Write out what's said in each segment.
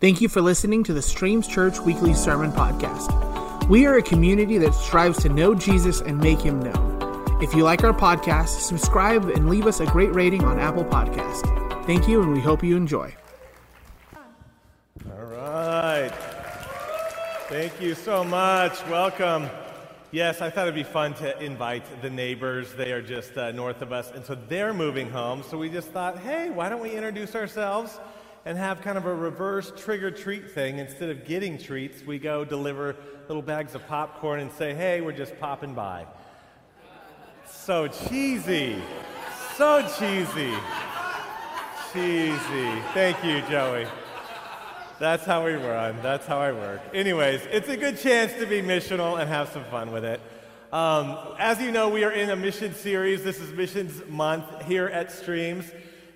Thank you for listening to the Streams Church Weekly Sermon Podcast. We are a community that strives to know Jesus and make him known. If you like our podcast, subscribe and leave us a great rating on Apple Podcast. Thank you, and we hope you enjoy. All right. Thank you so much. Welcome. Yes, I thought it'd be fun to invite the neighbors. They are just uh, north of us, and so they're moving home. So we just thought, hey, why don't we introduce ourselves and have kind of a reverse trigger treat thing? Instead of getting treats, we go deliver little bags of popcorn and say, hey, we're just popping by. So cheesy. So cheesy. Cheesy. Thank you, Joey. That's how we run. That's how I work. Anyways, it's a good chance to be missional and have some fun with it. Um, as you know, we are in a mission series. This is Missions Month here at Streams.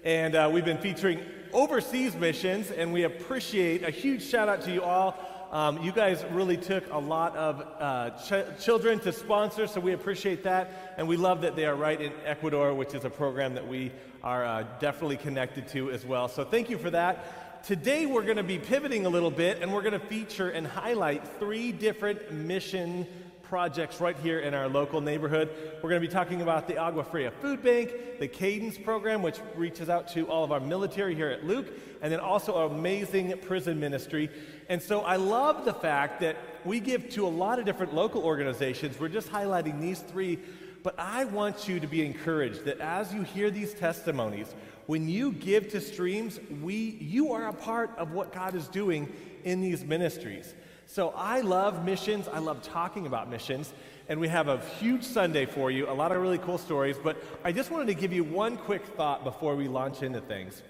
And uh, we've been featuring overseas missions, and we appreciate a huge shout out to you all. Um, you guys really took a lot of uh, ch- children to sponsor, so we appreciate that. And we love that they are right in Ecuador, which is a program that we are uh, definitely connected to as well. So thank you for that. Today, we're going to be pivoting a little bit and we're going to feature and highlight three different mission projects right here in our local neighborhood. We're going to be talking about the Agua Fria Food Bank, the Cadence program, which reaches out to all of our military here at Luke, and then also our amazing prison ministry. And so I love the fact that we give to a lot of different local organizations. We're just highlighting these three, but I want you to be encouraged that as you hear these testimonies, when you give to streams, we, you are a part of what God is doing in these ministries. So I love missions. I love talking about missions. And we have a huge Sunday for you, a lot of really cool stories. But I just wanted to give you one quick thought before we launch into things.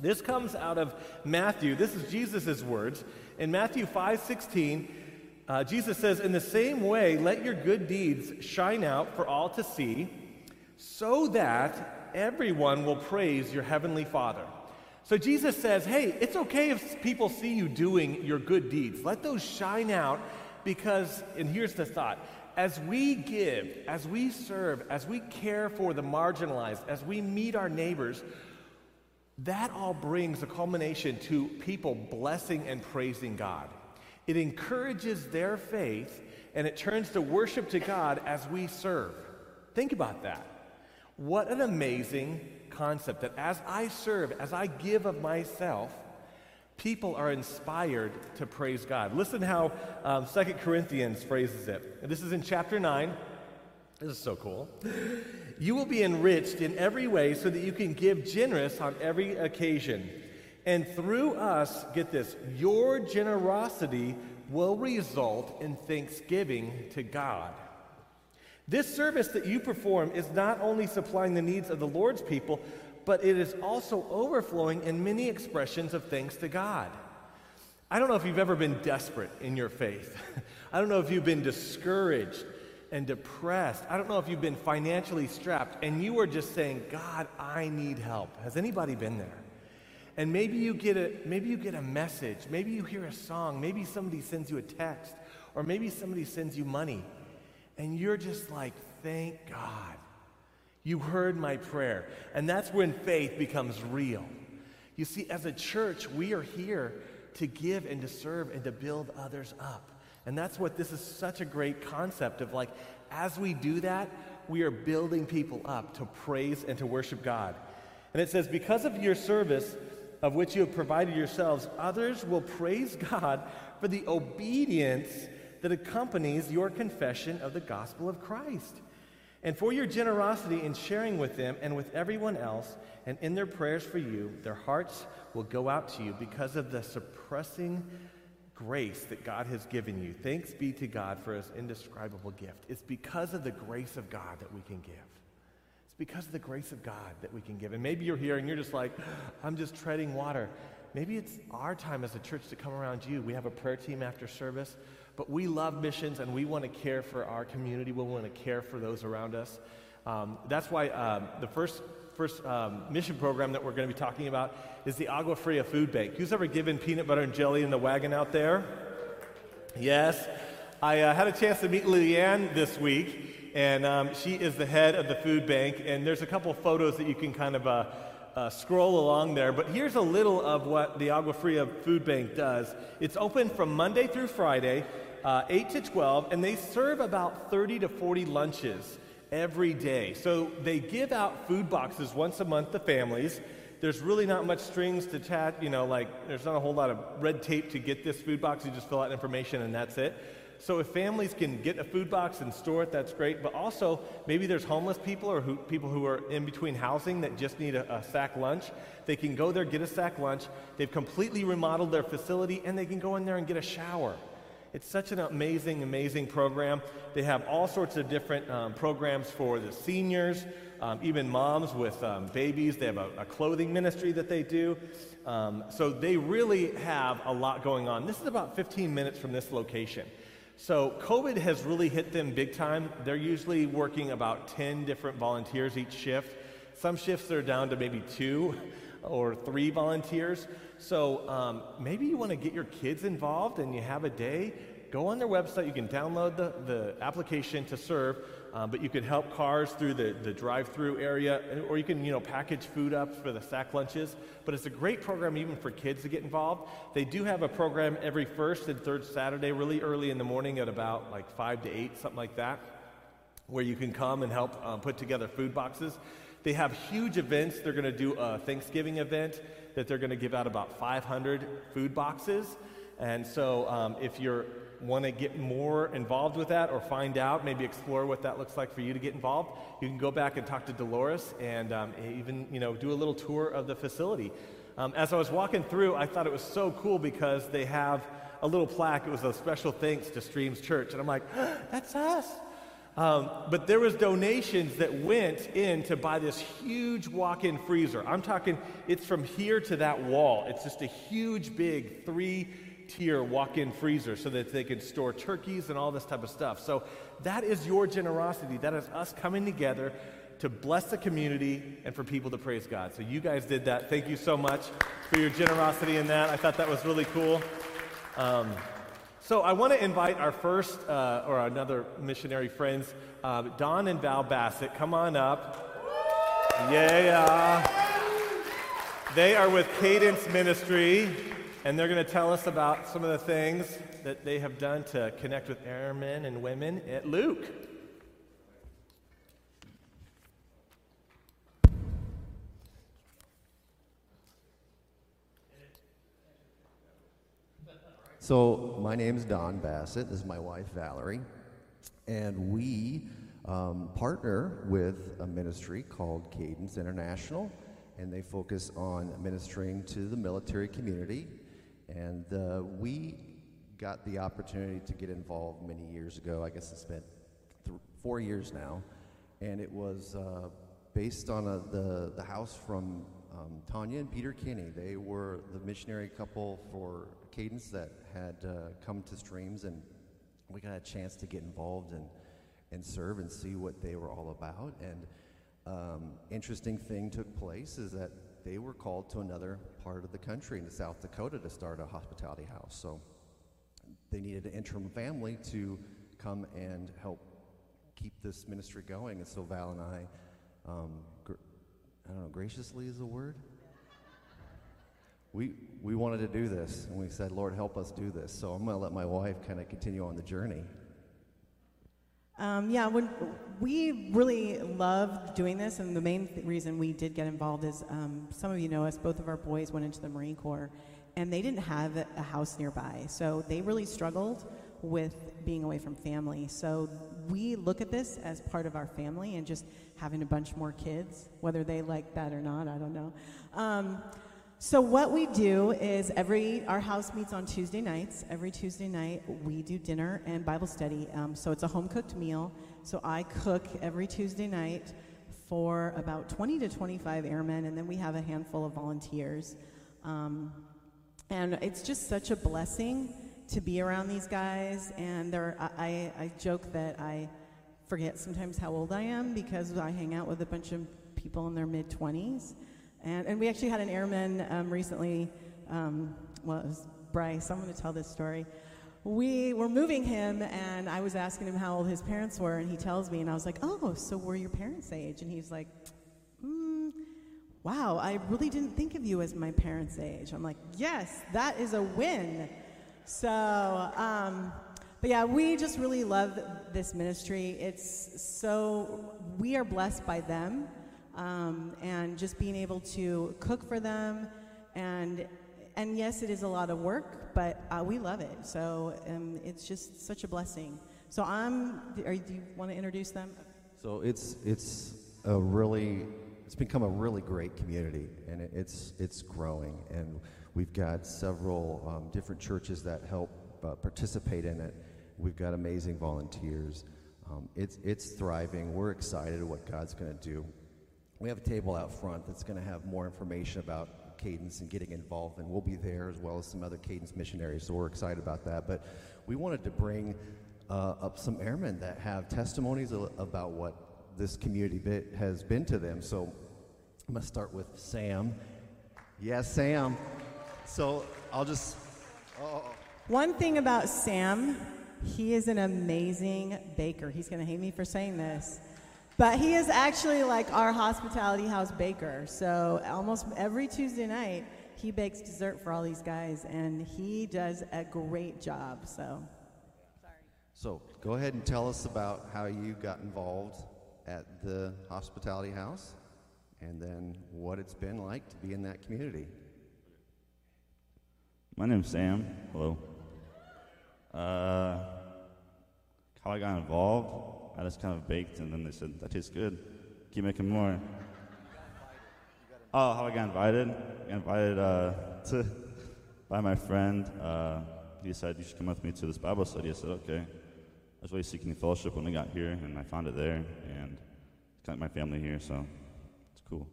This comes out of Matthew. This is Jesus' words. In Matthew 5 16, uh, Jesus says, In the same way, let your good deeds shine out for all to see, so that everyone will praise your heavenly Father. So Jesus says, hey, it's okay if people see you doing your good deeds. Let those shine out because, and here's the thought as we give, as we serve, as we care for the marginalized, as we meet our neighbors, that all brings a culmination to people blessing and praising God. It encourages their faith and it turns to worship to God as we serve. Think about that. What an amazing concept that as I serve, as I give of myself, people are inspired to praise God. Listen how um, 2 Corinthians phrases it. This is in chapter 9. This is so cool. You will be enriched in every way so that you can give generous on every occasion. And through us, get this, your generosity will result in thanksgiving to God. This service that you perform is not only supplying the needs of the Lord's people, but it is also overflowing in many expressions of thanks to God. I don't know if you've ever been desperate in your faith. I don't know if you've been discouraged and depressed. I don't know if you've been financially strapped and you are just saying, God, I need help. Has anybody been there? And maybe you get a maybe you get a message, maybe you hear a song, maybe somebody sends you a text, or maybe somebody sends you money. And you're just like, thank God. You heard my prayer. And that's when faith becomes real. You see, as a church, we are here to give and to serve and to build others up. And that's what this is such a great concept of like, as we do that, we are building people up to praise and to worship God. And it says, because of your service, of which you have provided yourselves, others will praise God for the obedience that accompanies your confession of the gospel of Christ. And for your generosity in sharing with them and with everyone else, and in their prayers for you, their hearts will go out to you because of the suppressing grace that God has given you. Thanks be to God for his indescribable gift. It's because of the grace of God that we can give. It's because of the grace of God that we can give. And maybe you're here and you're just like, I'm just treading water. Maybe it's our time as a church to come around you. We have a prayer team after service. But we love missions and we want to care for our community. We want to care for those around us. Um, that's why um, the first, first um, mission program that we're going to be talking about is the Agua Fria Food Bank. Who's ever given peanut butter and jelly in the wagon out there? Yes. I uh, had a chance to meet Leanne this week, and um, she is the head of the food bank. And there's a couple photos that you can kind of uh, uh, scroll along there. But here's a little of what the Agua Fria Food Bank does. It's open from Monday through Friday, uh, 8 to 12, and they serve about 30 to 40 lunches every day. So they give out food boxes once a month to families. There's really not much strings to chat, you know, like there's not a whole lot of red tape to get this food box. You just fill out information and that's it. So if families can get a food box and store it, that's great. But also, maybe there's homeless people or who, people who are in between housing that just need a, a sack lunch. They can go there, get a sack lunch. They've completely remodeled their facility, and they can go in there and get a shower. It's such an amazing, amazing program. They have all sorts of different um, programs for the seniors, um, even moms with um, babies. They have a, a, clothing ministry that they do. Um, so they really have a lot going on. This is about 15 minutes from this location. So, COVID has really hit them big time. They're usually working about 10 different volunteers each shift. Some shifts are down to maybe two or three volunteers. So, um, maybe you want to get your kids involved and you have a day. Go on their website. You can download the, the application to serve. Um, but you can help cars through the, the drive-through area, or you can, you know, package food up for the sack lunches. But it's a great program even for kids to get involved. They do have a program every first and third Saturday, really early in the morning at about like 5 to 8, something like that, where you can come and help um, put together food boxes. They have huge events. They're going to do a Thanksgiving event that they're going to give out about 500 food boxes. And so um, if you're want to get more involved with that or find out, maybe explore what that looks like for you to get involved, you can go back and talk to Dolores and um, even you know do a little tour of the facility. Um, as I was walking through, I thought it was so cool because they have a little plaque. It was a special thanks to Streams Church, and I'm like, that's us. Um, but there was donations that went in to buy this huge walk-in freezer. I'm talking, it's from here to that wall. It's just a huge, big three tier walk in freezer so that they could store turkeys and all this type of stuff. So that is your generosity. That is us coming together to bless the community and for people to praise God. So you guys did that. Thank you so much for your generosity in that. I thought that was really cool. Um, so I want to invite our first uh, or another missionary friends, uh, Don and Val Bassett. Come on up. Yeah. They are with Cadence Ministry and they're going to tell us about some of the things that they have done to connect with airmen and women at Luke. So, my name is Don Bassett. This is my wife, Valerie. And we um, partner with a ministry called Cadence International, and they focus on ministering to the military community and uh, we got the opportunity to get involved many years ago. I guess it's been th- four years now. And it was uh, based on a, the, the house from um, Tanya and Peter Kinney. They were the missionary couple for Cadence that had uh, come to Streams, and we got a chance to get involved and, and serve and see what they were all about. And um, interesting thing took place is that they were called to another part of the country in South Dakota to start a hospitality house. So they needed an interim family to come and help keep this ministry going. And so Val and I, um, gr- I don't know, graciously is the word? We, we wanted to do this, and we said, Lord, help us do this. So I'm going to let my wife kind of continue on the journey. Um, yeah, when we really loved doing this, and the main th- reason we did get involved is um, some of you know us. Both of our boys went into the Marine Corps, and they didn't have a house nearby, so they really struggled with being away from family. So we look at this as part of our family, and just having a bunch more kids, whether they like that or not, I don't know. Um, so what we do is every our house meets on Tuesday nights. Every Tuesday night we do dinner and Bible study. Um, so it's a home cooked meal. So I cook every Tuesday night for about 20 to 25 airmen, and then we have a handful of volunteers. Um, and it's just such a blessing to be around these guys. And they're, I, I joke that I forget sometimes how old I am because I hang out with a bunch of people in their mid 20s. And, and we actually had an airman um, recently, um, well, it was Bryce. I'm going to tell this story. We were moving him, and I was asking him how old his parents were, and he tells me, and I was like, oh, so were your parents' age? And he's like, mm, wow, I really didn't think of you as my parents' age. I'm like, yes, that is a win. So, um, but yeah, we just really love this ministry. It's so, we are blessed by them um, and just being able to cook for them. And, and yes, it is a lot of work, but uh, we love it. So um, it's just such a blessing. So I'm, are, do you want to introduce them? So it's it's a really it's become a really great community, and it, it's it's growing, and we've got several um, different churches that help uh, participate in it. We've got amazing volunteers. Um, it's it's thriving. We're excited what God's going to do. We have a table out front that's going to have more information about Cadence and getting involved, and we'll be there as well as some other Cadence missionaries. So we're excited about that. But we wanted to bring uh, up some airmen that have testimonies about what this community bit has been to them. So I'm going to start with Sam. Yes, Sam. So I'll just. Oh. One thing about Sam, he is an amazing baker. He's going to hate me for saying this. But he is actually like our hospitality house baker. So almost every Tuesday night, he bakes dessert for all these guys, and he does a great job. So so go ahead and tell us about how you got involved at the hospitality house and then what it's been like to be in that community. My name's Sam. Hello. Uh, how I got involved, I just kind of baked and then they said, that tastes good. Keep making more. Oh, how I got invited? I got invited uh, to by my friend. Uh, he decided you should come with me to this Bible study. I said, okay I was really seeking fellowship when I got here, and I found it there, and got my family here, so it's cool.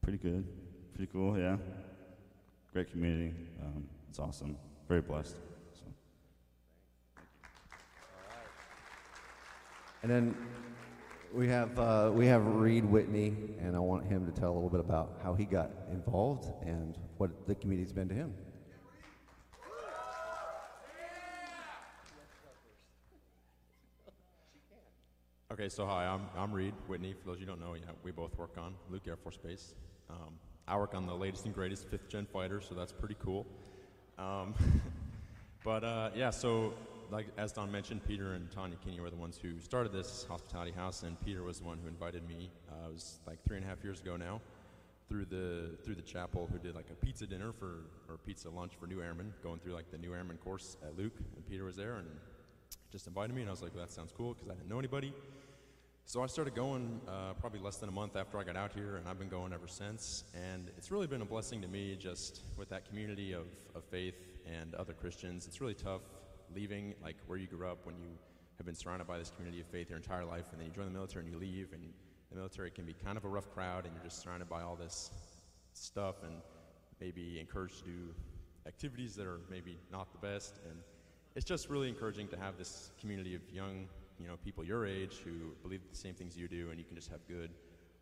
Pretty good. Pretty cool, yeah. Great community. Um, it's awesome. Very blessed. So. And then we have uh, we have Reed Whitney, and I want him to tell a little bit about how he got involved and what the community's been to him. Okay, so hi, I'm, I'm Reed Whitney. For those you don't know, yeah, we both work on Luke Air Force Base. Um, I work on the latest and greatest fifth gen fighter, so that's pretty cool. Um, but uh, yeah, so like as Don mentioned, Peter and Tanya Kinney were the ones who started this hospitality house, and Peter was the one who invited me. Uh, it was like three and a half years ago now, through the through the chapel, who did like a pizza dinner for or pizza lunch for new airmen, going through like the new airmen course at Luke, and Peter was there and just invited me, and I was like, well, that sounds cool because I didn't know anybody. So I started going uh, probably less than a month after I got out here, and I've been going ever since. And it's really been a blessing to me just with that community of, of faith and other Christians. It's really tough leaving like where you grew up when you have been surrounded by this community of faith your entire life, and then you join the military and you leave, and the military can be kind of a rough crowd, and you're just surrounded by all this stuff and maybe encouraged to do activities that are maybe not the best. And it's just really encouraging to have this community of young you know, people your age who believe the same things you do, and you can just have good,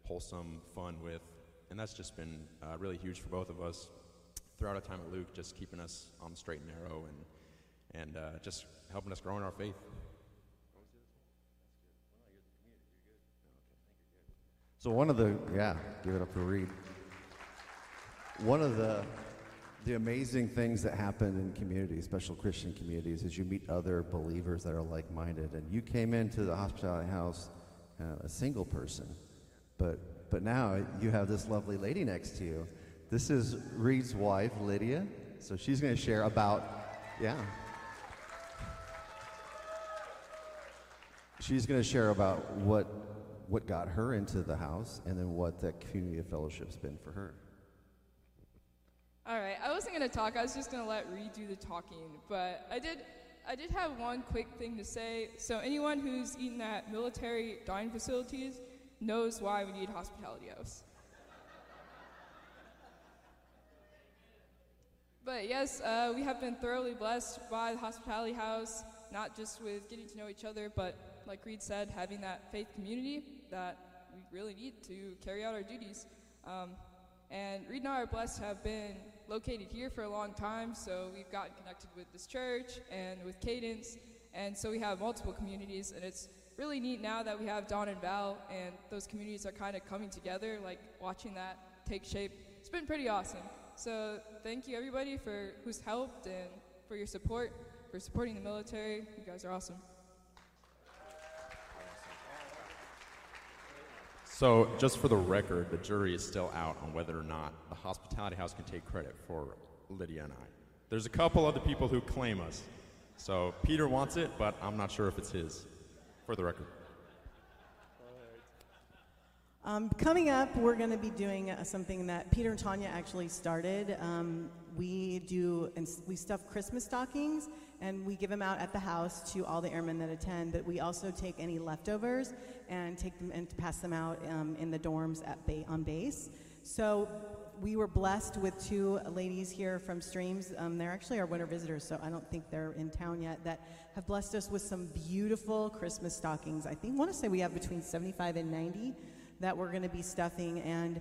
wholesome fun with. And that's just been uh, really huge for both of us throughout our time at Luke, just keeping us on the straight and narrow and, and uh, just helping us grow in our faith. So one of the yeah, give it up for Reed. One of the the amazing things that happen in communities, special Christian communities, is you meet other believers that are like minded. And you came into the hospitality house uh, a single person, but, but now you have this lovely lady next to you. This is Reed's wife, Lydia. So she's going to share about, yeah. She's going to share about what, what got her into the house and then what that community of fellowship's been for her. All right, I wasn't gonna talk. I was just gonna let Reed do the talking, but I did. I did have one quick thing to say. So anyone who's eaten at military dining facilities knows why we need hospitality house. But yes, uh, we have been thoroughly blessed by the hospitality house, not just with getting to know each other, but like Reed said, having that faith community that we really need to carry out our duties. Um, and Reed and I are blessed to have been located here for a long time, so we've gotten connected with this church and with Cadence, and so we have multiple communities, and it's really neat now that we have Don and Val and those communities are kind of coming together, like watching that take shape. It's been pretty awesome. So thank you everybody for who's helped and for your support, for supporting the military. You guys are awesome. So, just for the record, the jury is still out on whether or not the hospitality house can take credit for Lydia and I. There's a couple other people who claim us. So, Peter wants it, but I'm not sure if it's his, for the record. Um, coming up, we're going to be doing uh, something that Peter and Tanya actually started. Um, we do and we stuff Christmas stockings and we give them out at the house to all the airmen that attend. But we also take any leftovers and take them and pass them out um, in the dorms at ba- on base. So we were blessed with two ladies here from Streams. Um, they're actually our winter visitors, so I don't think they're in town yet. That have blessed us with some beautiful Christmas stockings. I think want to say we have between 75 and 90 that we're going to be stuffing and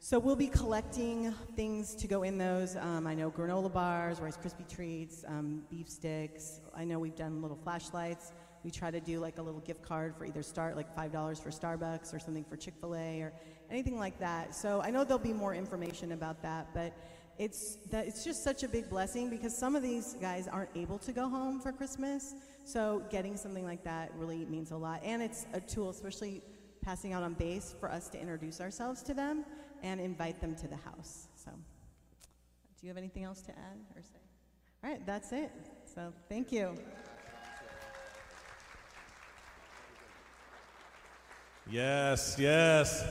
so we'll be collecting things to go in those. Um, I know granola bars, Rice Krispie treats, um, beef sticks. I know we've done little flashlights. We try to do like a little gift card for either start like five dollars for Starbucks or something for Chick Fil A or anything like that. So I know there'll be more information about that, but it's that it's just such a big blessing because some of these guys aren't able to go home for Christmas. So getting something like that really means a lot, and it's a tool, especially passing out on base for us to introduce ourselves to them and invite them to the house. So, do you have anything else to add or say? All right, that's it. So, thank you. Yes, yes.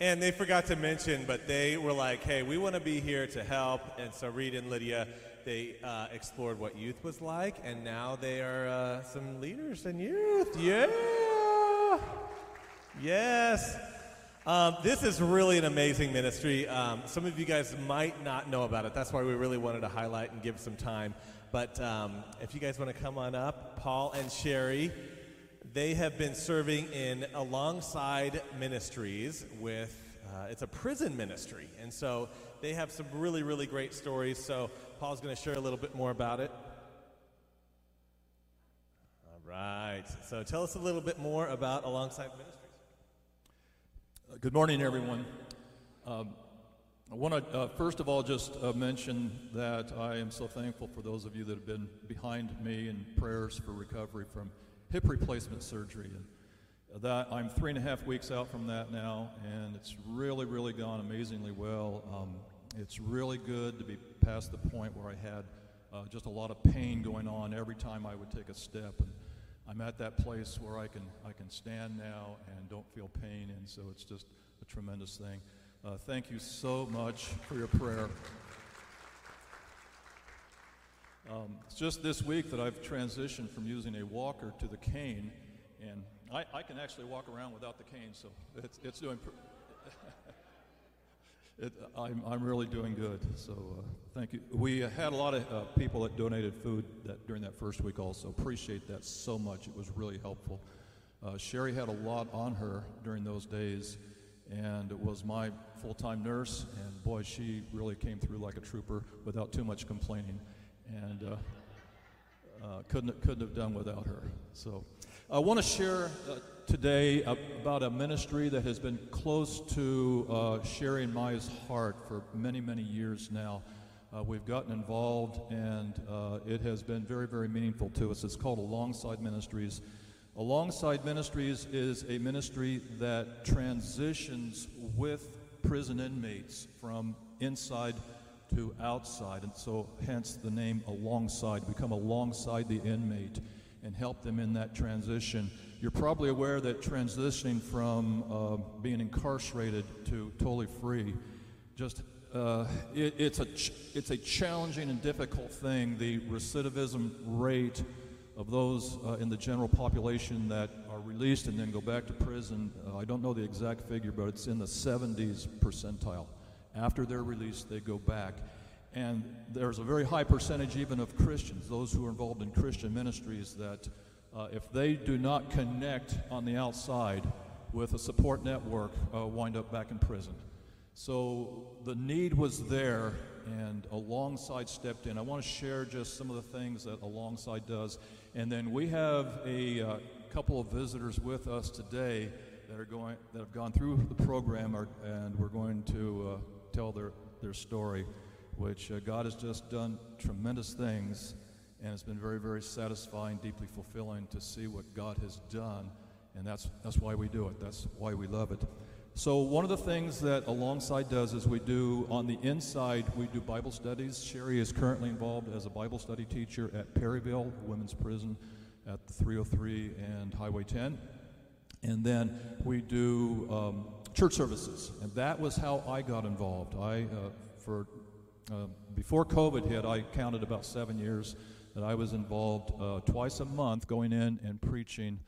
And they forgot to mention, but they were like, hey, we want to be here to help. And so Reed and Lydia, they uh, explored what youth was like, and now they are uh, some leaders in youth. Yeah. Yes. Um, this is really an amazing ministry. Um, some of you guys might not know about it. That's why we really wanted to highlight and give some time. But um, if you guys want to come on up, Paul and Sherry, they have been serving in alongside ministries with, uh, it's a prison ministry. And so they have some really, really great stories. So Paul's going to share a little bit more about it. All right. So tell us a little bit more about Alongside Ministries. Uh, Good morning, everyone. Um, I want to, uh, first of all, just uh, mention that I am so thankful for those of you that have been behind me in prayers for recovery from hip replacement surgery. And that I'm three and a half weeks out from that now, and it's really, really gone amazingly well. Um, it's really good to be past the point where I had uh, just a lot of pain going on every time I would take a step. And I'm at that place where I can I can stand now and don't feel pain, and so it's just a tremendous thing. Uh, thank you so much for your prayer. Um, it's just this week that I've transitioned from using a walker to the cane, and I, I can actually walk around without the cane, so it's, it's doing. It, I'm, I'm really doing good, so uh, thank you. We had a lot of uh, people that donated food that, during that first week also. Appreciate that so much. It was really helpful. Uh, Sherry had a lot on her during those days, and was my full time nurse, and boy, she really came through like a trooper without too much complaining. And uh, uh, couldn't couldn't have done without her. So, I want to share uh, today about a ministry that has been close to uh, and Maya's heart for many many years now. Uh, we've gotten involved, and uh, it has been very very meaningful to us. It's called Alongside Ministries. Alongside Ministries is a ministry that transitions with prison inmates from inside to outside, and so hence the name alongside. We come alongside the inmate and help them in that transition. You're probably aware that transitioning from uh, being incarcerated to totally free, just uh, it, it's a ch- it's a challenging and difficult thing. The recidivism rate of those uh, in the general population that are released and then go back to prison, uh, I don't know the exact figure, but it's in the 70s percentile. After they're released, they go back. And there's a very high percentage, even of Christians, those who are involved in Christian ministries, that uh, if they do not connect on the outside with a support network, uh, wind up back in prison. So the need was there, and Alongside stepped in. I want to share just some of the things that Alongside does. And then we have a, uh, couple of visitors with us today that are going that have gone through the program, are, and we're going to uh, tell their their story, which uh, God has just done tremendous things, and it's been very very satisfying, deeply fulfilling to see what God has done, and that's that's why we do it. That's why we love it. So one of the things that Alongside does is we do on the inside we do Bible studies. Sherry is currently involved as a Bible study teacher at Perryville Women's Prison at the 303 and Highway 10. And then we do um, church services, and that was how I got involved. I uh, for uh, before COVID hit, I counted about seven years that I was involved uh, twice a month, going in and preaching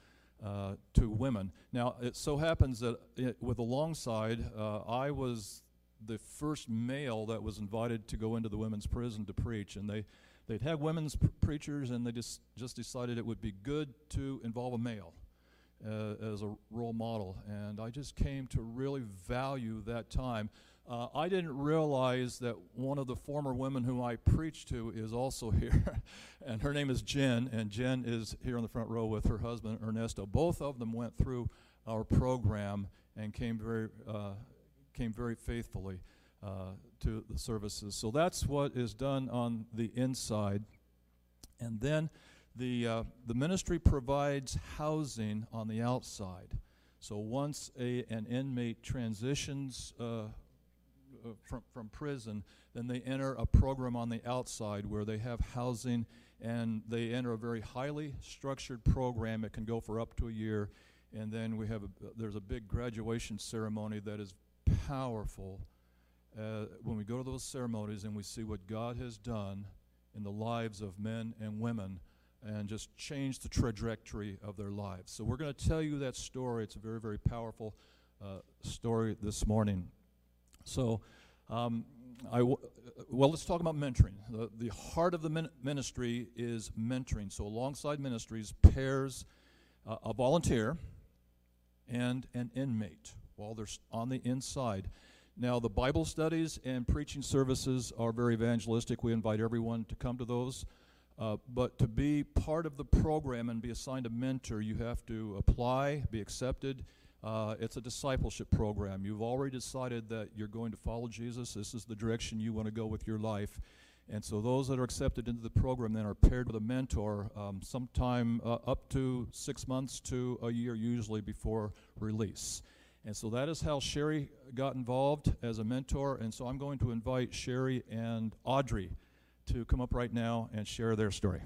uh, to women. Now, it so happens that it, with Alongside, uh, I was the first male that was invited to go into the women's prison to preach, and they they'd have women's pr- preachers, and they just just decided it would be good to involve a male. Uh, as a role model, and I just came to really value that time. Uh, I didn't realize that one of the former women whom I preached to is also here, and her name is Jen, and Jen is here in the front row with her husband Ernesto. Both of them went through our program and came very uh, came very faithfully uh, to the services. So that's what is done on the inside, and then the uh, the ministry provides housing on the outside. So once a, an inmate transitions uh, from, from prison, then they enter a program on the outside where they have housing and they enter a very highly structured program. It can go for up to a year. And then we have a, there's a big graduation ceremony that is powerful. Uh, when we go to those ceremonies and we see what God has done in the lives of men and women and just change the trajectory of their lives. So we're going to tell you that story. It's a very, very powerful uh, story this morning. So, um, I w- well, let's talk about mentoring. The, the heart of the min- ministry is mentoring. So, alongside ministries, pairs uh, a volunteer and an inmate while they're on the inside. Now, the Bible studies and preaching services are very evangelistic. We invite everyone to come to those. Uh, but to be part of the program and be assigned a mentor, you have to apply, be accepted, uh, it's a discipleship program. You've already decided that you're going to follow Jesus. This is the direction you want to go with your life. And so those that are accepted into the program then are paired with a mentor um, sometime uh, up to six months to a year, usually before release. And so that is how Sherry got involved as a mentor. And so I'm going to invite Sherry and Audrey to come up right now and share their story.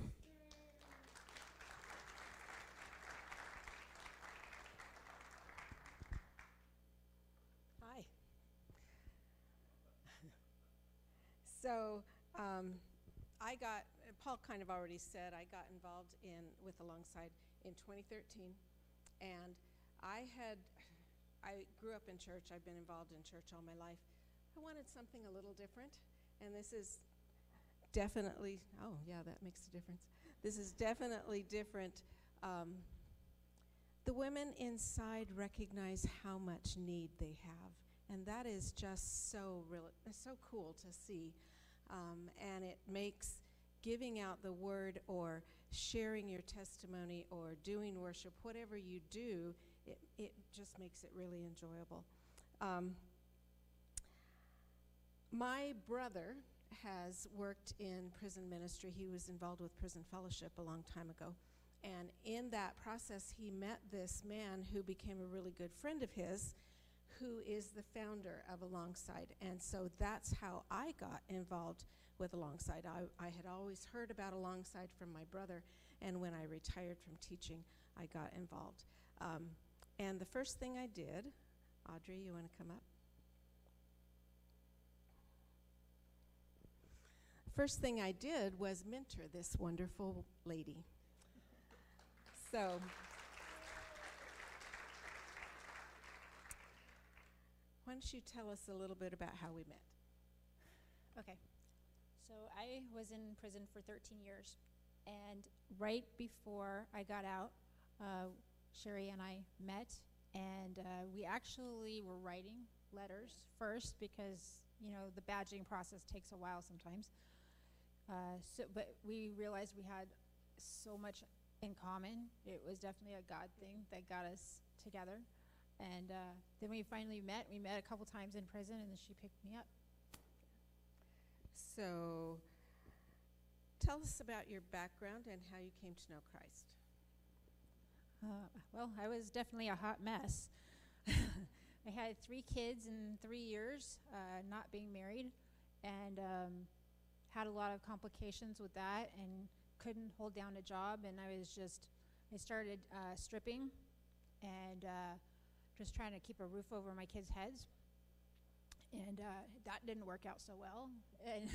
So um, I got, Paul kind of already said, I got involved in with Alongside in 2013. And I had, I grew up in church. I've been involved in church all my life. I wanted something a little different. And this is definitely, oh, yeah, that makes a difference. This is definitely different. Um, the women inside recognize how much need they have. And that is just so real, so cool to see um, and it makes giving out the word or sharing your testimony or doing worship, whatever you do, it, it just makes it really enjoyable. Um, my brother has worked in prison ministry. He was involved with prison fellowship a long time ago. And in that process, he met this man who became a really good friend of his who is the founder of Alongside. And so that's how I got involved with Alongside. I, I had always heard about Alongside from my brother, and when I retired from teaching, I got involved. Um, and the first thing I did, Audrey, you want to come up? First thing I did was mentor this wonderful lady. So. Why don't you tell us a little bit about how we met? Okay. So I was in prison for 13 years. And right before I got out, uh, Sherry and I met. And uh, we actually were writing letters first because, you know, the badging process takes a while sometimes. Uh, so, but we realized we had so much in common. It was definitely a God thing that got us together. And uh, then we finally met. We met a couple times in prison, and then she picked me up. So, tell us about your background and how you came to know Christ. Uh, well, I was definitely a hot mess. I had three kids in three years, uh, not being married, and um, had a lot of complications with that, and couldn't hold down a job. And I was just, I started uh, stripping, and uh, just trying to keep a roof over my kids' heads. And uh, that didn't work out so well, and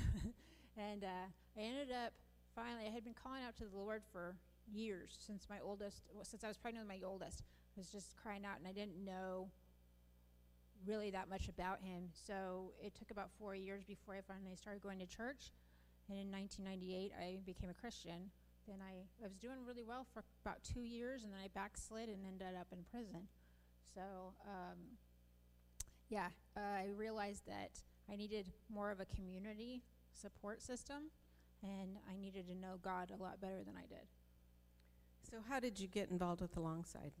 and uh, I ended up finally. I had been calling out to the Lord for years since my oldest, well, since I was pregnant with my oldest. I was just crying out, and I didn't know really that much about him. So it took about four years before I finally started going to church. And in 1998, I became a Christian. Then I, I was doing really well for about two years, and then I backslid and ended up in prison. So, um, yeah, uh, I realized that I needed more of a community support system, and I needed to know God a lot better than I did. So, how did you get involved with Alongside?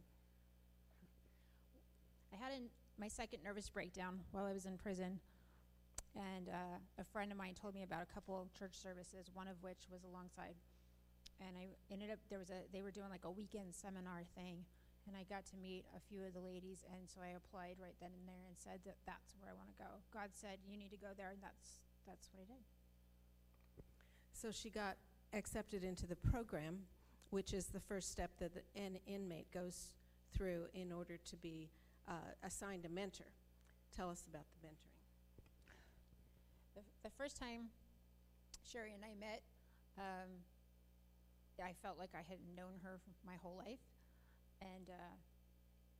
I had an, my second nervous breakdown while I was in prison, and uh, a friend of mine told me about a couple of church services, one of which was alongside. And I ended up there was a they were doing like a weekend seminar thing, and I got to meet a few of the ladies, and so I applied right then and there and said that that's where I want to go. God said you need to go there, and that's that's what I did. So she got accepted into the program, which is the first step that the, an inmate goes through in order to be uh, assigned a mentor. Tell us about the mentoring. The, the first time Sherry and I met, um, I felt like I had known her my whole life. And uh,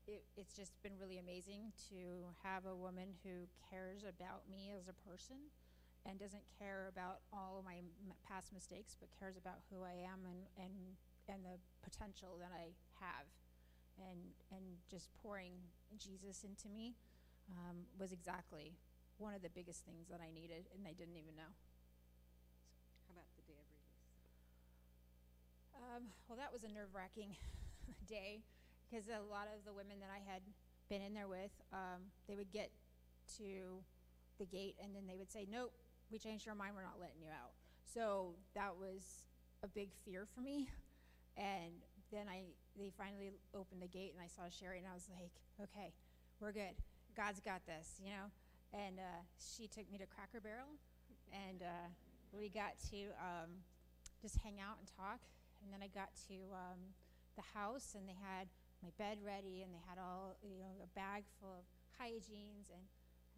it, it's just been really amazing to have a woman who cares about me as a person and doesn't care about all of my m- past mistakes, but cares about who I am and, and, and the potential that I have. And, and just pouring Jesus into me um, was exactly one of the biggest things that I needed, and I didn't even know. How about the day of release? Um, well, that was a nerve wracking day because a lot of the women that I had been in there with, um, they would get to the gate and then they would say, Nope, we changed our mind, we're not letting you out. So that was a big fear for me. And then I, they finally opened the gate and I saw Sherry and I was like, okay, we're good. God's got this, you know? And uh, she took me to Cracker Barrel and uh, we got to um, just hang out and talk. And then I got to um, the house and they had my bed ready and they had all, you know, a bag full of hygienes and,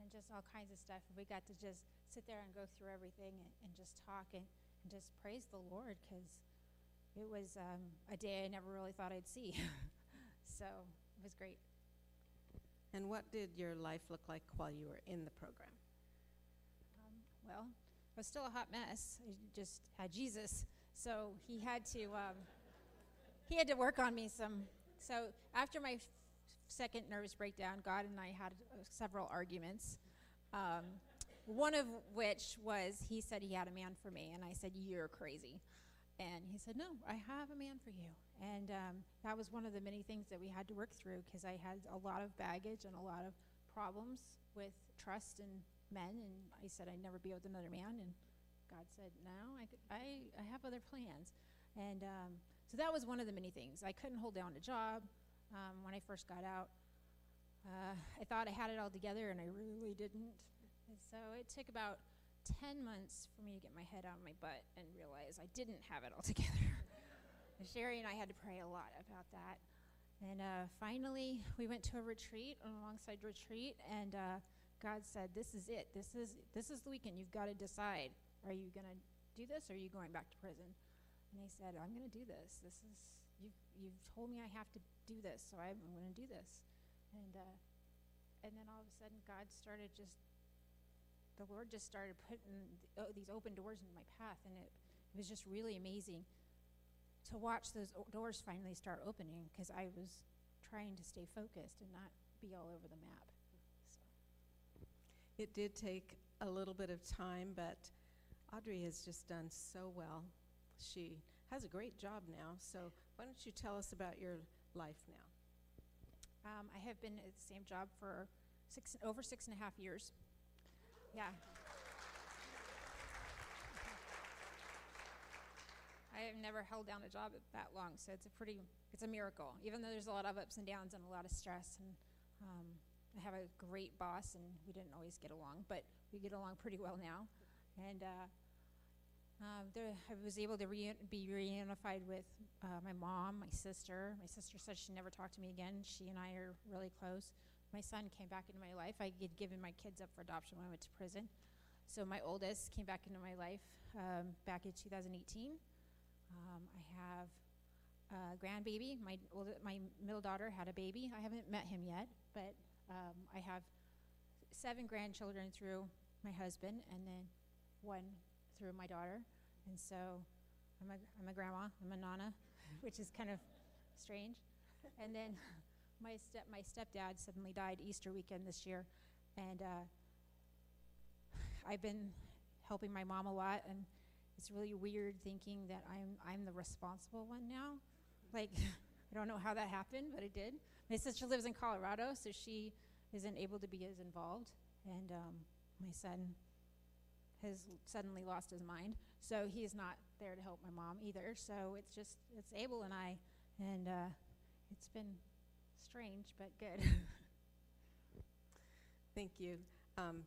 and just all kinds of stuff. And we got to just sit there and go through everything and, and just talk and, and just praise the Lord because it was um, a day I never really thought I'd see. so it was great. And what did your life look like while you were in the program? Um, well, I was still a hot mess. I just had Jesus, so he had to um, he had to work on me some. So after my f- second nervous breakdown, God and I had uh, several arguments. Um, one of which was he said he had a man for me, and I said, You're crazy. And he said, No, I have a man for you. And um, that was one of the many things that we had to work through because I had a lot of baggage and a lot of problems with trust in men. And I said I'd never be with another man. And God said, No, I, I, I have other plans. And um, so that was one of the many things. I couldn't hold down a job um, when I first got out. Uh, I thought I had it all together, and I really didn't. And so it took about 10 months for me to get my head out of my butt and realize I didn't have it all together. Sherry and I had to pray a lot about that. And uh, finally, we went to a retreat, an alongside retreat, and uh, God said, "This is it. This is this is the weekend. You've got to decide: Are you going to do this, or are you going back to prison?" And I said, "I'm going to do this. This is you've you've told me I have to do this, so I'm going to do this." And uh, and then all of a sudden, God started just the Lord just started putting oh, these open doors into my path, and it, it was just really amazing to watch those doors finally start opening because I was trying to stay focused and not be all over the map. So. It did take a little bit of time, but Audrey has just done so well. She has a great job now. So why don't you tell us about your life now? Um, I have been at the same job for six, over six and a half years. Yeah. I have never held down a job that long, so it's a pretty, it's a miracle. Even though there's a lot of ups and downs and a lot of stress, and um, I have a great boss, and we didn't always get along, but we get along pretty well now. And uh, um, there, I was able to re- be reunified with uh, my mom, my sister. My sister said she never talked to me again. She and I are really close. My son came back into my life. I had given my kids up for adoption when I went to prison. So my oldest came back into my life um, back in 2018. Um, I have a grandbaby. My old, my middle daughter had a baby. I haven't met him yet, but um, I have seven grandchildren through my husband, and then one through my daughter. And so I'm a, I'm a grandma. I'm a nana, which is kind of strange. And then my step my stepdad suddenly died Easter weekend this year, and uh, I've been helping my mom a lot, and it's really weird thinking that I'm I'm the responsible one now. Like I don't know how that happened, but it did. My sister lives in Colorado, so she isn't able to be as involved, and um, my son has suddenly lost his mind, so he's not there to help my mom either. So it's just it's Abel and I, and uh, it's been strange but good. Thank you. Um,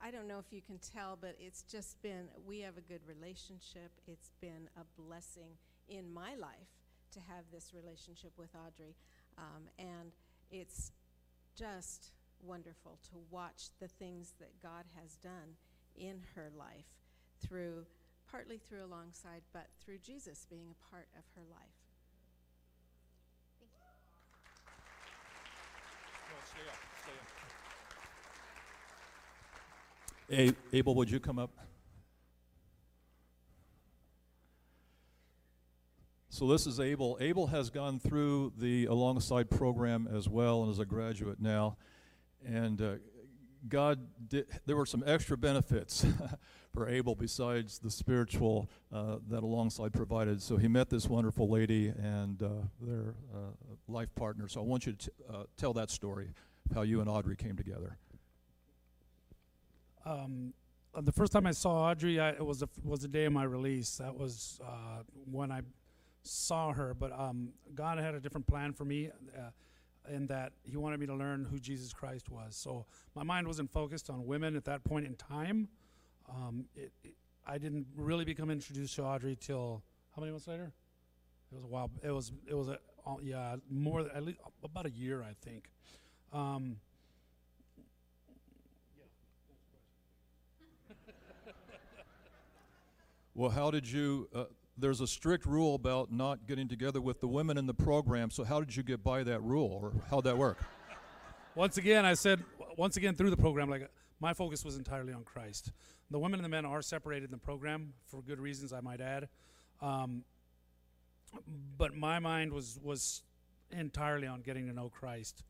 I don't know if you can tell, but it's just been, we have a good relationship. It's been a blessing in my life to have this relationship with Audrey. Um, and it's just wonderful to watch the things that God has done in her life through, partly through alongside, but through Jesus being a part of her life. Thank you. Stay up. Stay A- Abel, would you come up? So this is Abel. Abel has gone through the alongside program as well and is a graduate now. And uh, God did, there were some extra benefits for Abel besides the spiritual uh, that alongside provided. So he met this wonderful lady and uh, their uh, life partner. So I want you to t- uh, tell that story, of how you and Audrey came together. Um, uh, the first time I saw Audrey, I, it was the, was the day of my release. That was uh, when I saw her. But um, God had a different plan for me, in that He wanted me to learn who Jesus Christ was. So my mind wasn't focused on women at that point in time. Um, it, it, I didn't really become introduced to Audrey till how many months later? It was a while. It was it was a yeah more at least about a year I think. Um, Well, how did you? Uh, there's a strict rule about not getting together with the women in the program. So how did you get by that rule, or how'd that work? once again, I said, once again through the program, like my focus was entirely on Christ. The women and the men are separated in the program for good reasons, I might add. Um, but my mind was was entirely on getting to know Christ.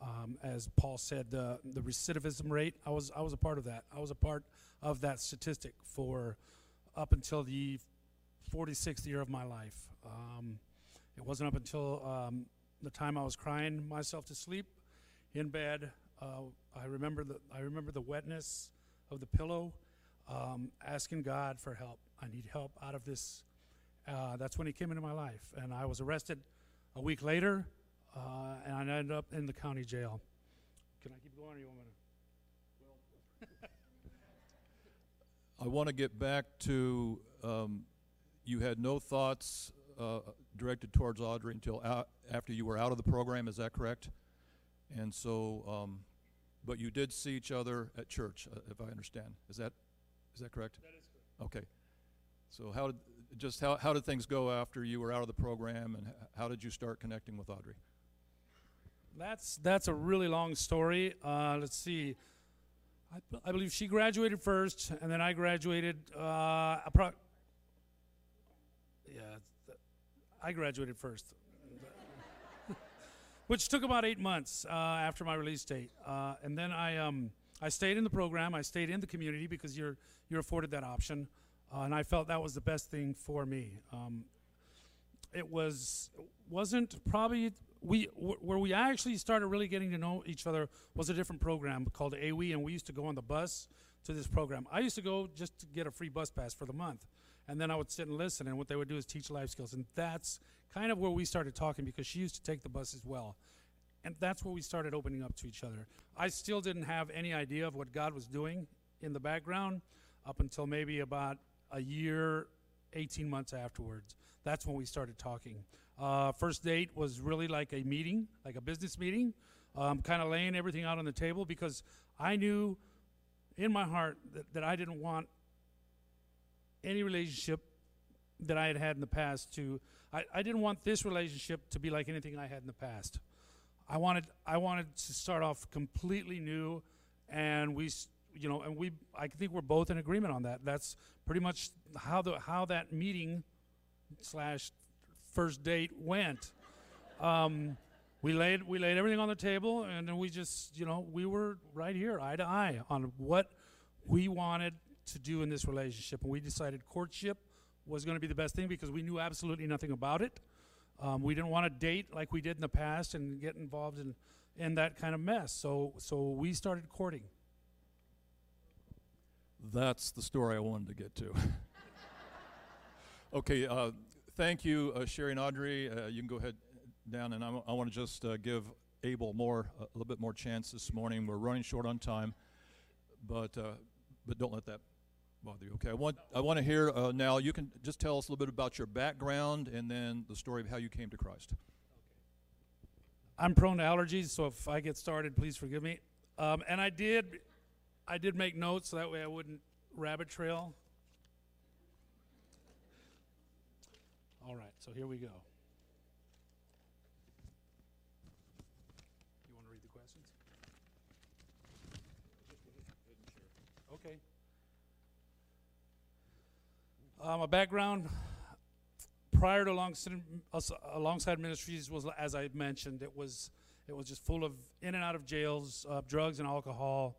Um, as Paul said, the the recidivism rate. I was I was a part of that. I was a part of that statistic for up until the 46th year of my life. Um, it wasn't up until um, the time I was crying myself to sleep in bed. Uh, I remember the I remember the wetness of the pillow, um, asking God for help. I need help out of this. Uh, that's when He came into my life, and I was arrested a week later, uh, and I ended up in the county jail. Can I keep going, or you want me to? I want to get back to um, you had no thoughts uh, directed towards Audrey until after you were out of the program. Is that correct? And so, um, but you did see each other at church, uh, if I understand. Is that is that correct? That is correct. Okay. So how did just how how did things go after you were out of the program, and how did you start connecting with Audrey? That's that's a really long story. Uh, let's see. I believe she graduated first, and then I graduated. Uh, yeah, th- I graduated first, which took about eight months uh, after my release date. Uh, and then I um, I stayed in the program. I stayed in the community because you're you're afforded that option. uh, and I felt that was the best thing for me. Um, it was wasn't probably we wh- where we actually started really getting to know each other was a different program called AWE, and we used to go on the bus to this program. I used to go just to get a free bus pass for the month, and then I would sit and listen. And what they would do is teach life skills, and that's kind of where we started talking because she used to take the bus as well, and that's where we started opening up to each other. I still didn't have any idea of what God was doing in the background up until maybe about a year, 18 months afterwards. That's when we started talking. Uh, first date was really like a meeting, like a business meeting, um, kind of laying everything out on the table because I knew in my heart that, that I didn't want any relationship that I had had in the past to. I, I didn't want this relationship to be like anything I had in the past. I wanted I wanted to start off completely new, and we, you know, and we. I think we're both in agreement on that. That's pretty much how the how that meeting slash first date went. Um, we laid we laid everything on the table, and then we just you know we were right here eye to eye on what we wanted to do in this relationship, and we decided courtship was going to be the best thing because we knew absolutely nothing about it. Um, we didn't want to date like we did in the past and get involved in in that kind of mess. So so we started courting. That's the story I wanted to get to. okay, uh, thank you, uh, Sherry and Audrey. Uh, you can go ahead down, and I want to just uh, give Abel more a little bit more chance this morning. We're running short on time, but uh, but don't let that bother you. Okay, I want I want to hear uh, now. You can just tell us a little bit about your background and then the story of how you came to Christ. I'm prone to allergies, so if I get started, please forgive me. Um, and I did, I did make notes so that way I wouldn't rabbit trail. All right, so here we go. You want to read the questions? Okay. Um, a background prior to alongside, alongside ministries was as I mentioned it was it was just full of in and out of jails, uh, drugs and alcohol.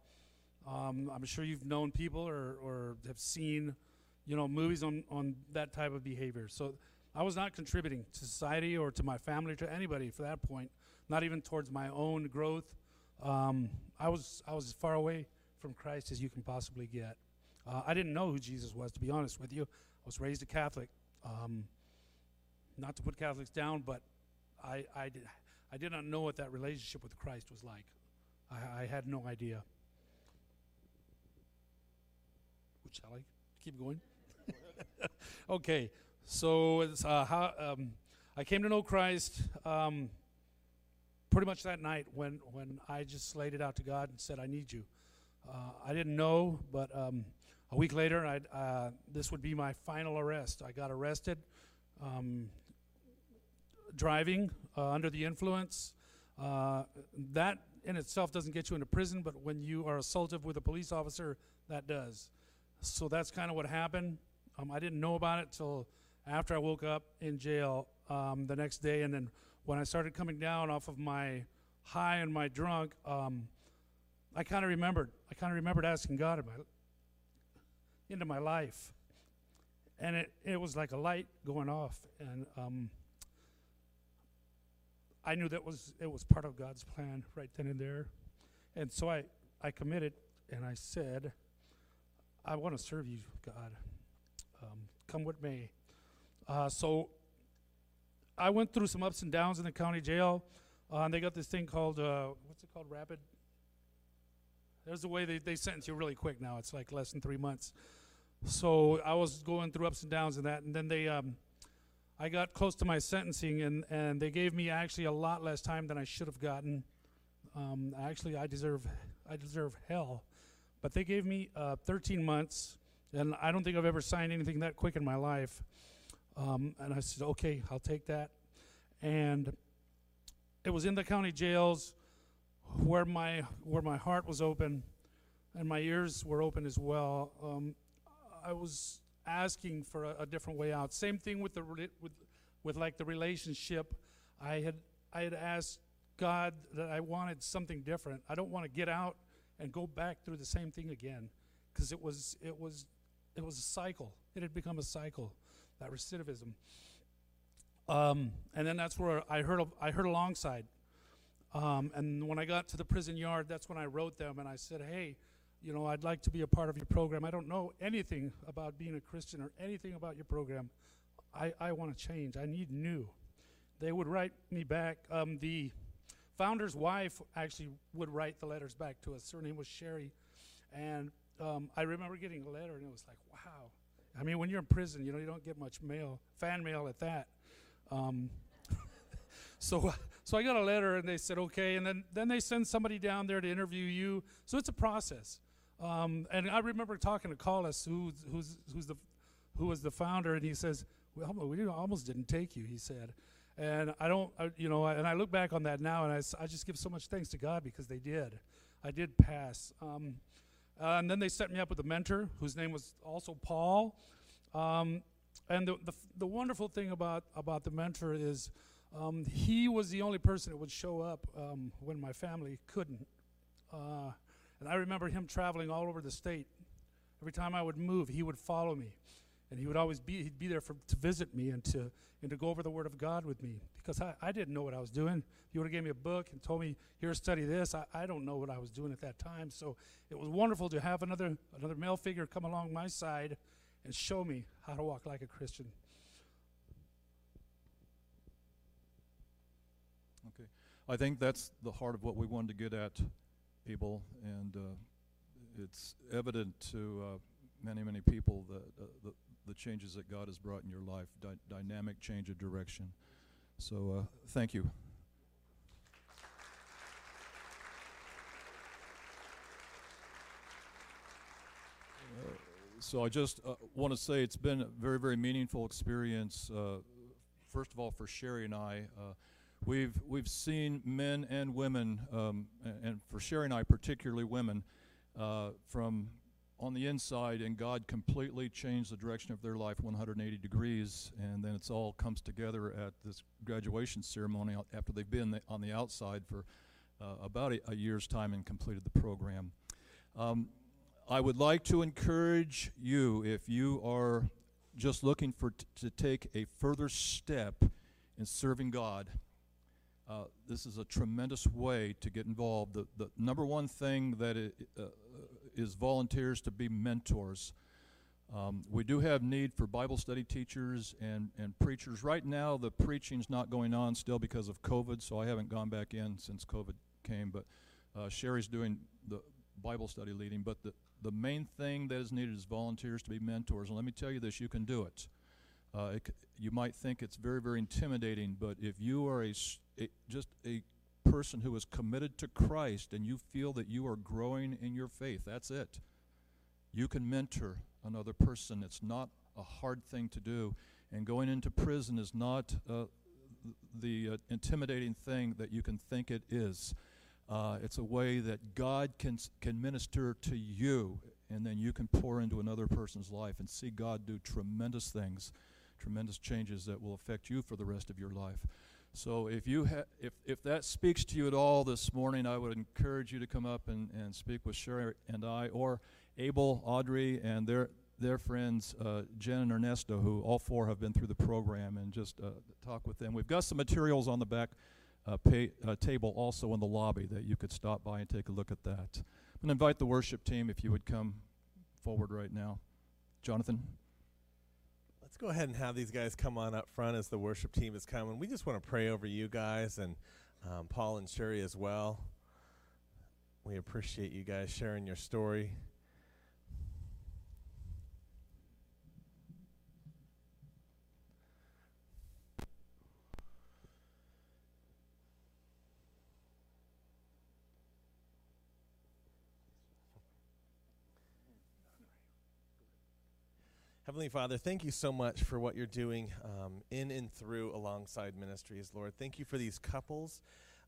Um, I'm sure you've known people or, or have seen, you know, movies on, on that type of behavior. So I was not contributing to society or to my family, to anybody for that point, not even towards my own growth. Um, I was I was as far away from Christ as you can possibly get. Uh, I didn't know who Jesus was, to be honest with you. I was raised a Catholic. Um, not to put Catholics down, but I, I, did, I did not know what that relationship with Christ was like. I, I had no idea. Shall I keep going? okay, so it's, uh, how, um, I came to know Christ um, pretty much that night when, when I just laid it out to God and said, I need you. Uh, I didn't know, but um, a week later, uh, this would be my final arrest. I got arrested um, driving uh, under the influence. Uh, that in itself doesn't get you into prison, but when you are assaultive with a police officer, that does. So that's kind of what happened. Um, I didn't know about it till after I woke up in jail um, the next day, and then when I started coming down off of my high and my drunk, um, I kind of remembered. I kind of remembered asking God in my, into my life, and it it was like a light going off, and um, I knew that was it was part of God's plan right then and there, and so I I committed and I said, I want to serve you, God. Um, come what may. Uh, so I went through some ups and downs in the county jail, uh, and they got this thing called uh, what's it called, rapid. There's a way they, they sentence you really quick now. It's like less than three months. So I was going through ups and downs in that, and then they, um, I got close to my sentencing, and, and they gave me actually a lot less time than I should have gotten. Um, actually, I deserve, I deserve hell, but they gave me uh, 13 months, and I don't think I've ever signed anything that quick in my life. Um, and I said, okay, I'll take that. And it was in the county jails where my where my heart was open, and my ears were open as well. Um, I was asking for a, a different way out. Same thing with the with with like the relationship. I had I had asked God that I wanted something different. I don't want to get out and go back through the same thing again, because it was it was it was a cycle. it had become a cycle, that recidivism. Um, and then that's where I heard I heard alongside. Um, and when I got to the prison yard, that's when I wrote them and I said, "Hey, you know, I'd like to be a part of your program. I don't know anything about being a Christian or anything about your program. I, I want to change. I need new." They would write me back. Um, the founder's wife actually would write the letters back to us. Her name was Sherry, and um, I remember getting a letter, and it was like, "Wow." I mean, when you're in prison, you know, you don't get much mail, fan mail at that. Um, so, so I got a letter, and they said okay, and then then they send somebody down there to interview you. So it's a process. Um, and I remember talking to Collis, who's who's who's the who was the founder, and he says, "Well, we almost didn't take you," he said. And I don't, I, you know, and I look back on that now, and I, I just give so much thanks to God because they did. I did pass. Um, and then they set me up with a mentor whose name was also Paul. Um, and the, the, the, wonderful thing about, about the mentor is um, he was the only person that would show up um, when my family couldn't. Uh, and I remember him traveling all over the state. Every time I would move, he would follow me. And he would always be, he'd be there for, to visit me and to, and to go over the Word of God with me because I, I didn't know what I was doing. You would have gave me a book and told me, here, study this, I, I don't know what I was doing at that time. So it was wonderful to have another, another male figure come along my side and show me how to walk like a Christian. Okay. I think that's the heart of what we wanted to get at, Abel, and uh, it's evident to uh, many, many people that uh, the, the changes that God has brought in your life, Di- dynamic change of direction. So, thank you. so I just uh, want to say it's been a very, very meaningful experience. Uh, first of all, for Sherry and I, uh, we've we've seen men and women, um, and, for Sherry and I, particularly women, uh, from on the inside, and God completely changed the direction of their life 180 degrees, and then it's all comes together at this graduation ceremony after they've been on the outside for uh, about a, a, year's time and completed the program. Um, I would like to encourage you, if you are just looking for to take a further step in serving God, uh, this is a tremendous way to get involved. The, the number one thing that it, uh, is volunteers to be mentors. Um, we do have need for Bible study teachers and, and preachers. Right now, the preaching's not going on still because of COVID, so I haven't gone back in since COVID came. But uh, Sherry's doing the Bible study leading. But the, the main thing that is needed is volunteers to be mentors. And let me tell you this you can do it. Uh, it you might think it's very, very intimidating, but if you are a, a, just a person who is committed to Christ and you feel that you are growing in your faith, that's it. You can mentor another person. It's not a hard thing to do. And going into prison is not uh, the uh, intimidating thing that you can think it is. Uh, it's a way that God can, can minister to you, and then you can pour into another person's life and see God do tremendous things, tremendous changes that will affect you for the rest of your life. So if you ha- if if that speaks to you at all this morning, I would encourage you to come up and, and speak with Sherry and I, or Abel, Audrey, and their their friends uh, Jen and Ernesto, who all four have been through the program, and just uh, talk with them. We've got some materials on the back uh, pay, uh, table also in the lobby that you could stop by and take a look at that. To invite the worship team if you would come forward right now. Jonathan? Let's go ahead and have these guys come on up front as the worship team is coming. We just want to pray over you guys and um, Paul and Sherry as well. We appreciate you guys sharing your story. Heavenly Father, thank you so much for what you're doing um, in and through Alongside Ministries, Lord. Thank you for these couples.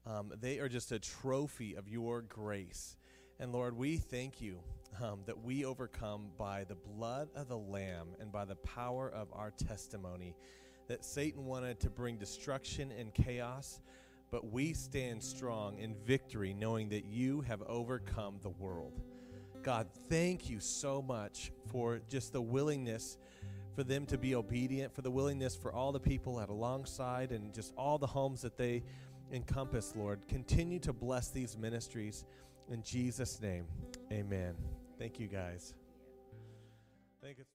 Um, they are just a trophy of your grace. And Lord, we thank you um, that we overcome by the blood of the Lamb and by the power of our testimony. That Satan wanted to bring destruction and chaos, but we stand strong in victory, knowing that you have overcome the world. God, thank you so much for just the willingness for them to be obedient, for the willingness for all the people at alongside and just all the homes that they encompass, Lord. Continue to bless these ministries. In Jesus' name, amen. Thank you, guys. Thank you.